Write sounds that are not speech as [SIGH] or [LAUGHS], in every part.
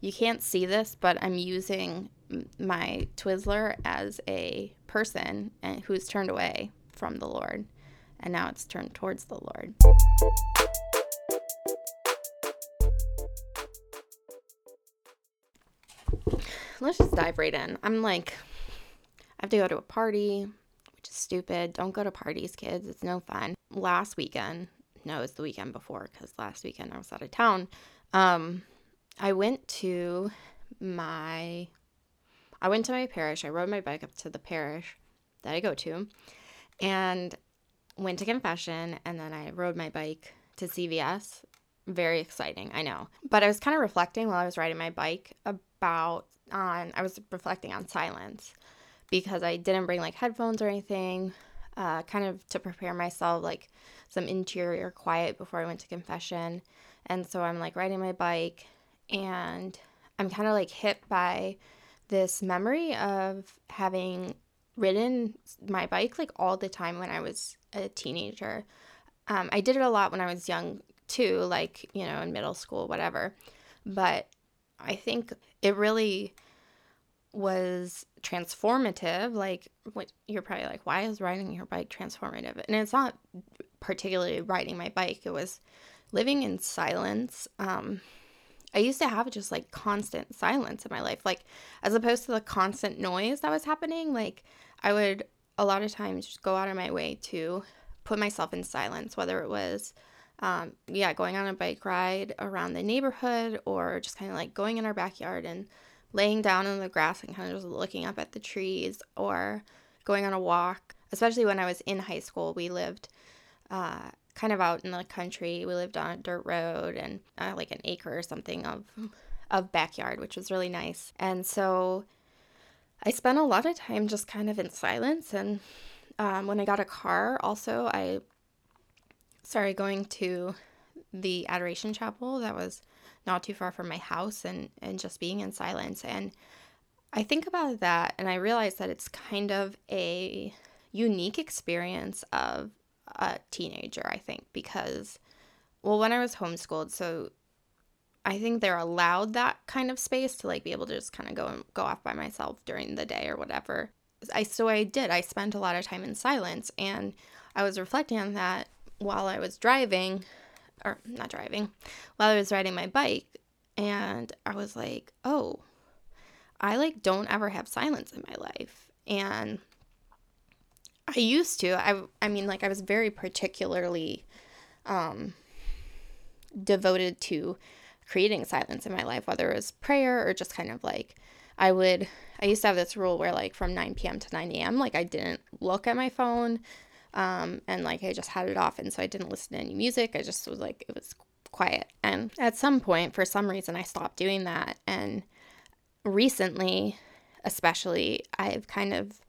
you can't see this, but I'm using my Twizzler as a person and who's turned away from the Lord, and now it's turned towards the Lord. Let's just dive right in. I'm like, I have to go to a party, which is stupid. Don't go to parties, kids. It's no fun. Last weekend, no, it was the weekend before because last weekend I was out of town. Um, I went to my I went to my parish. I rode my bike up to the parish that I go to and went to confession and then I rode my bike to CVS. Very exciting, I know. But I was kind of reflecting while I was riding my bike about on I was reflecting on silence because I didn't bring like headphones or anything, uh, kind of to prepare myself like some interior quiet before I went to confession. And so I'm like riding my bike and I'm kind of like hit by this memory of having ridden my bike like all the time when I was a teenager. Um, I did it a lot when I was young too, like, you know, in middle school, whatever. But I think it really was transformative. Like, what you're probably like, why is riding your bike transformative? And it's not particularly riding my bike, it was living in silence. Um, I used to have just like constant silence in my life, like as opposed to the constant noise that was happening. Like I would a lot of times just go out of my way to put myself in silence, whether it was, um, yeah, going on a bike ride around the neighborhood or just kind of like going in our backyard and laying down in the grass and kind of just looking up at the trees or going on a walk. Especially when I was in high school, we lived uh, kind of out in the country. We lived on a dirt road and uh, like an acre or something of of backyard, which was really nice. And so I spent a lot of time just kind of in silence. And um, when I got a car, also I started going to the Adoration Chapel that was not too far from my house and and just being in silence. And I think about that and I realize that it's kind of a unique experience of a teenager, I think, because, well, when I was homeschooled, so I think they're allowed that kind of space to like be able to just kind of go and go off by myself during the day or whatever. I so I did. I spent a lot of time in silence and I was reflecting on that while I was driving or not driving, while I was riding my bike and I was like, "Oh, I like don't ever have silence in my life." And I used to. I I mean like I was very particularly um devoted to creating silence in my life, whether it was prayer or just kind of like I would I used to have this rule where like from 9 p.m. to 9 a.m. like I didn't look at my phone um and like I just had it off and so I didn't listen to any music. I just was like it was quiet. And at some point for some reason I stopped doing that and recently especially I've kind of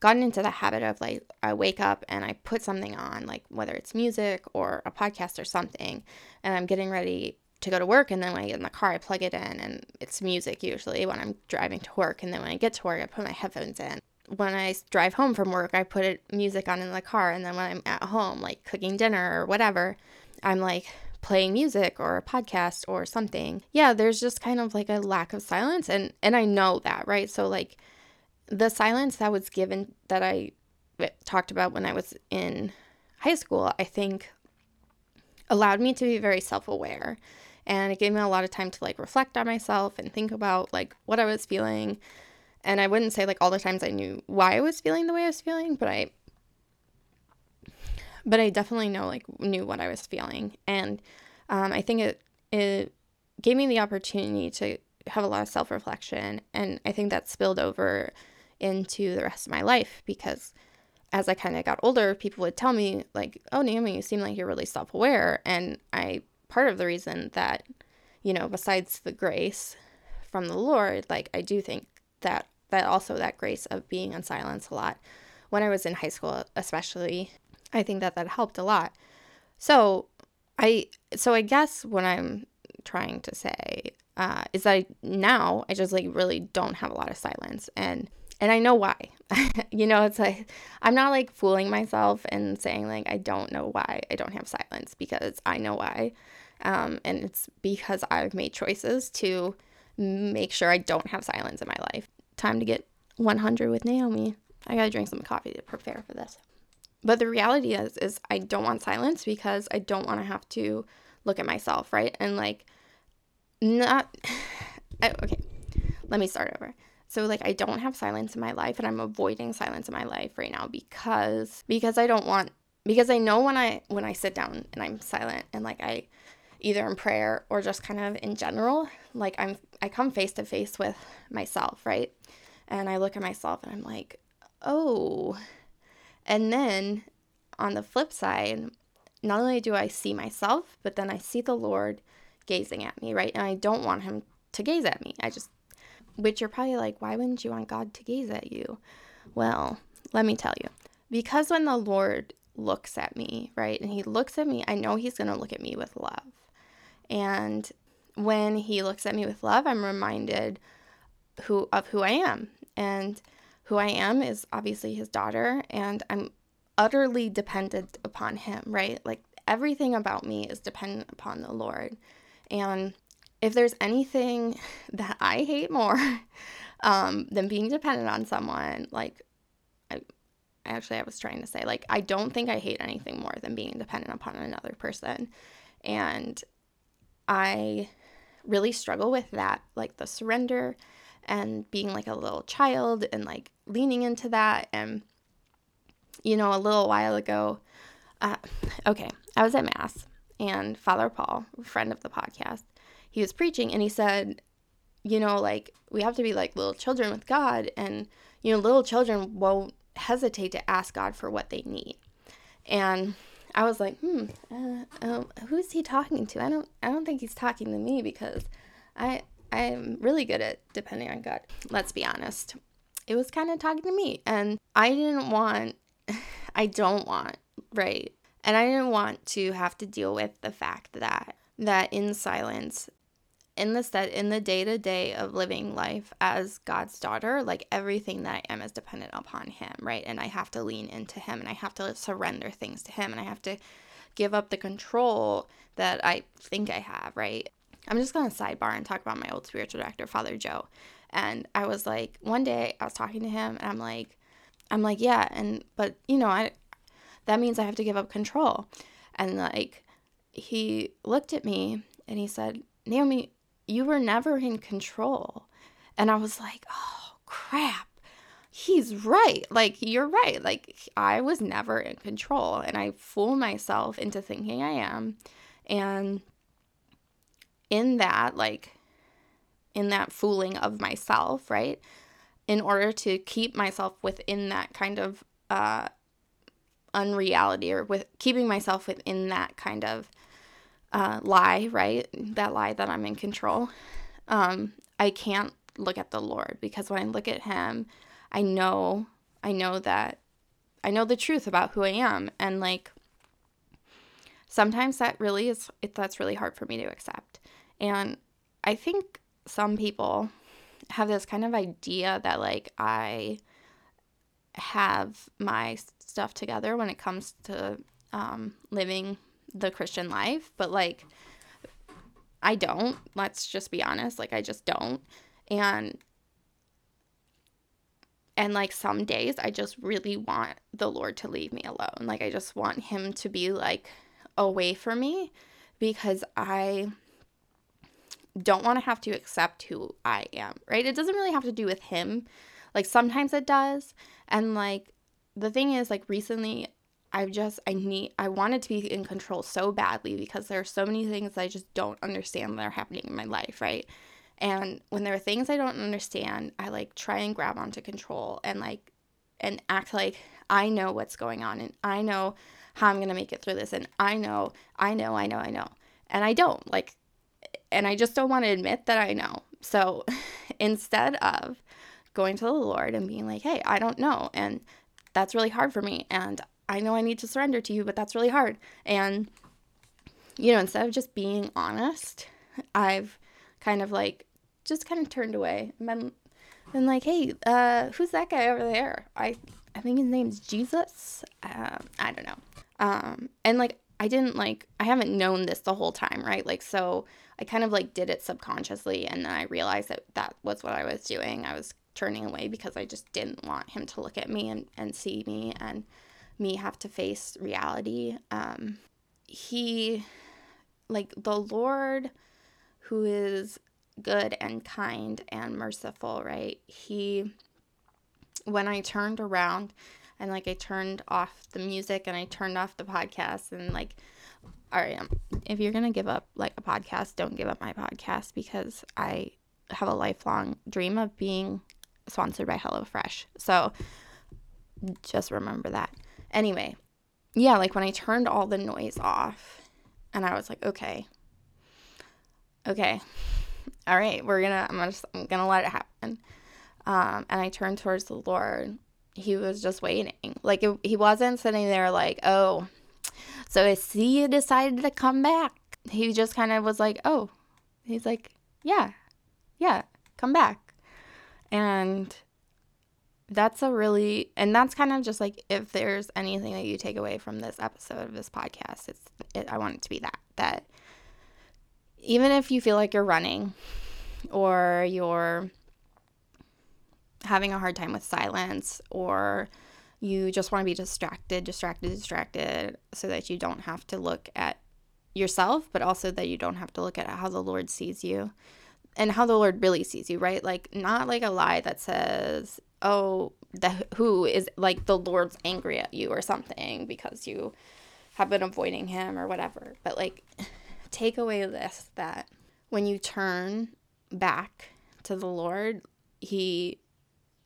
gotten into the habit of like I wake up and I put something on, like whether it's music or a podcast or something, and I'm getting ready to go to work and then when I get in the car I plug it in and it's music usually when I'm driving to work and then when I get to work I put my headphones in. When I drive home from work I put music on in the car and then when I'm at home like cooking dinner or whatever I'm like playing music or a podcast or something. Yeah, there's just kind of like a lack of silence and and I know that, right? So like the silence that was given that I talked about when I was in high school, I think allowed me to be very self-aware and it gave me a lot of time to like reflect on myself and think about like what I was feeling. And I wouldn't say like all the times I knew why I was feeling the way I was feeling, but I but I definitely know like knew what I was feeling. And um, I think it it gave me the opportunity to have a lot of self-reflection and I think that spilled over into the rest of my life because as I kind of got older, people would tell me, like, oh, Naomi, you seem like you're really self aware. And I, part of the reason that, you know, besides the grace from the Lord, like, I do think that, that also that grace of being in silence a lot when I was in high school, especially, I think that that helped a lot. So, I, so I guess what I'm trying to say uh, is that I, now I just like really don't have a lot of silence. And and I know why. [LAUGHS] you know, it's like I'm not like fooling myself and saying like I don't know why I don't have silence because I know why. Um, and it's because I've made choices to make sure I don't have silence in my life. Time to get 100 with Naomi. I gotta drink some coffee to prepare for this. But the reality is, is I don't want silence because I don't want to have to look at myself, right? And like, not [SIGHS] okay. Let me start over. So like I don't have silence in my life and I'm avoiding silence in my life right now because because I don't want because I know when I when I sit down and I'm silent and like I either in prayer or just kind of in general, like I'm I come face to face with myself, right? And I look at myself and I'm like, "Oh." And then on the flip side, not only do I see myself, but then I see the Lord gazing at me, right? And I don't want him to gaze at me. I just which you're probably like, why wouldn't you want God to gaze at you? Well, let me tell you. Because when the Lord looks at me, right, and he looks at me, I know he's going to look at me with love. And when he looks at me with love, I'm reminded who of who I am. And who I am is obviously his daughter, and I'm utterly dependent upon him, right? Like everything about me is dependent upon the Lord. And if there's anything [LAUGHS] that I hate more [LAUGHS] um, than being dependent on someone, like I actually I was trying to say, like I don't think I hate anything more than being dependent upon another person. And I really struggle with that, like the surrender and being like a little child and like leaning into that. And, you know, a little while ago, uh, okay, I was at Mass and Father Paul, friend of the podcast, he was preaching and he said, you know, like we have to be like little children with God, and you know, little children won't hesitate to ask God for what they need. And I was like, hmm, uh, um, who's he talking to? I don't, I don't think he's talking to me because I, I'm really good at depending on God. Let's be honest. It was kind of talking to me, and I didn't want, [SIGHS] I don't want, right? And I didn't want to have to deal with the fact that that in silence in the set in the day to day of living life as God's daughter, like everything that I am is dependent upon Him, right? And I have to lean into Him and I have to surrender things to Him and I have to give up the control that I think I have, right? I'm just gonna sidebar and talk about my old spiritual director, Father Joe. And I was like, one day I was talking to him and I'm like, I'm like, yeah, and but you know, I that means I have to give up control. And like he looked at me and he said, Naomi, you were never in control. And I was like, oh, crap. He's right. Like, you're right. Like, I was never in control. And I fool myself into thinking I am. And in that, like, in that fooling of myself, right? In order to keep myself within that kind of uh, unreality or with keeping myself within that kind of uh, lie, right? That lie that I'm in control. Um, I can't look at the Lord because when I look at Him, I know, I know that, I know the truth about who I am, and like sometimes that really is, it, that's really hard for me to accept. And I think some people have this kind of idea that like I have my stuff together when it comes to um, living the Christian life, but like I don't. Let's just be honest, like I just don't. And and like some days I just really want the Lord to leave me alone. Like I just want him to be like away from me because I don't want to have to accept who I am, right? It doesn't really have to do with him. Like sometimes it does. And like the thing is like recently I just I need I wanted to be in control so badly because there are so many things I just don't understand that are happening in my life, right? And when there are things I don't understand, I like try and grab onto control and like and act like I know what's going on and I know how I'm going to make it through this and I know, I know, I know, I know. And I don't like and I just don't want to admit that I know. So [LAUGHS] instead of going to the Lord and being like, "Hey, I don't know." And that's really hard for me and I know I need to surrender to you, but that's really hard. And, you know, instead of just being honest, I've kind of like just kind of turned away and been, been like, hey, uh, who's that guy over there? I, I think his name's Jesus. Um, I don't know. Um, and like, I didn't like, I haven't known this the whole time, right? Like, so I kind of like did it subconsciously. And then I realized that that was what I was doing. I was turning away because I just didn't want him to look at me and, and see me and me have to face reality. Um, he, like, the Lord who is good and kind and merciful, right? He, when I turned around and like I turned off the music and I turned off the podcast and like, all right, um, if you're gonna give up like a podcast, don't give up my podcast because I have a lifelong dream of being sponsored by HelloFresh. So just remember that. Anyway, yeah, like when I turned all the noise off and I was like, okay, okay, all right, we're gonna, I'm gonna, I'm gonna let it happen. Um, and I turned towards the Lord. He was just waiting. Like it, he wasn't sitting there like, oh, so I see you decided to come back. He just kind of was like, oh, he's like, yeah, yeah, come back. And that's a really, and that's kind of just like if there's anything that you take away from this episode of this podcast, it's, it, I want it to be that, that even if you feel like you're running or you're having a hard time with silence or you just want to be distracted, distracted, distracted so that you don't have to look at yourself, but also that you don't have to look at how the Lord sees you and how the Lord really sees you, right? Like, not like a lie that says, oh, the who is like the Lord's angry at you or something because you have been avoiding him or whatever, but like, [SIGHS] take away this that when you turn back to the Lord, He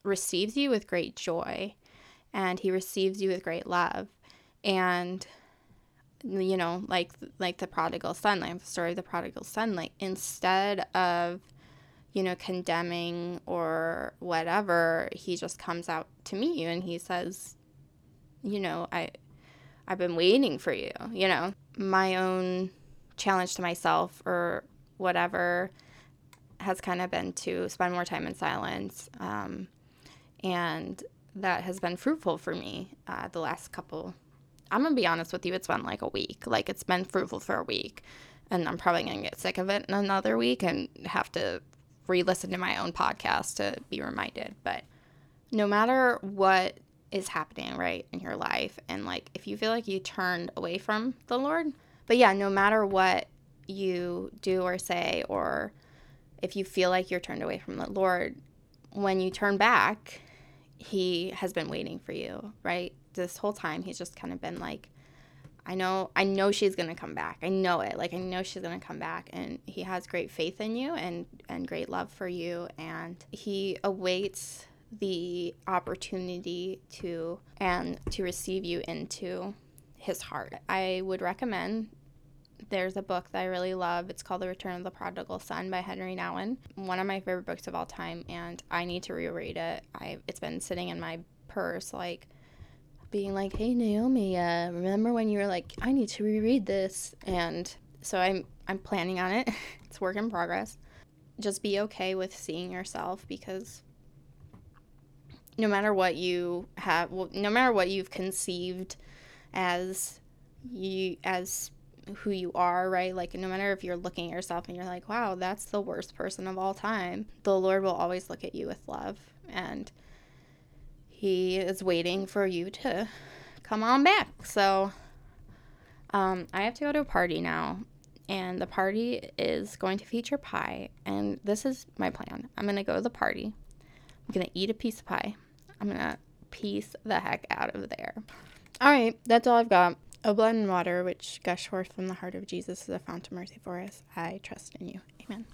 receives you with great joy and He receives you with great love. And you know, like like the prodigal son, like the story of the prodigal son, like instead of you know condemning or whatever, he just comes out to meet you and he says, you know, I I've been waiting for you, you know. My own challenge to myself or whatever has kind of been to spend more time in silence. Um, and that has been fruitful for me uh, the last couple. I'm gonna be honest with you, it's been like a week. Like it's been fruitful for a week, and I'm probably gonna get sick of it in another week and have to re-listen to my own podcast to be reminded. But no matter what is happening right in your life, and like if you feel like you turned away from the Lord, but yeah, no matter what you do or say, or if you feel like you're turned away from the Lord, when you turn back, He has been waiting for you, right? This whole time, He's just kind of been like, I know, I know she's gonna come back. I know it. Like I know she's gonna come back, and He has great faith in you and and great love for you, and He awaits the opportunity to and to receive you into his heart. I would recommend there's a book that I really love. It's called The Return of the Prodigal Son by Henri Nouwen. One of my favorite books of all time, and I need to reread it. I it's been sitting in my purse, like being like, "Hey Naomi, uh, remember when you were like, I need to reread this?" And so I'm I'm planning on it. [LAUGHS] it's work in progress. Just be okay with seeing yourself because no matter what you have, well, no matter what you've conceived as you as who you are, right? Like no matter if you're looking at yourself and you're like, "Wow, that's the worst person of all time." The Lord will always look at you with love and he is waiting for you to come on back. So um, I have to go to a party now, and the party is going to feature pie. And this is my plan. I'm gonna go to the party. I'm gonna eat a piece of pie. I'm gonna peace the heck out of there. All right, that's all I've got. O blood and water, which gush forth from the heart of Jesus, is a fount of mercy for us. I trust in you. Amen.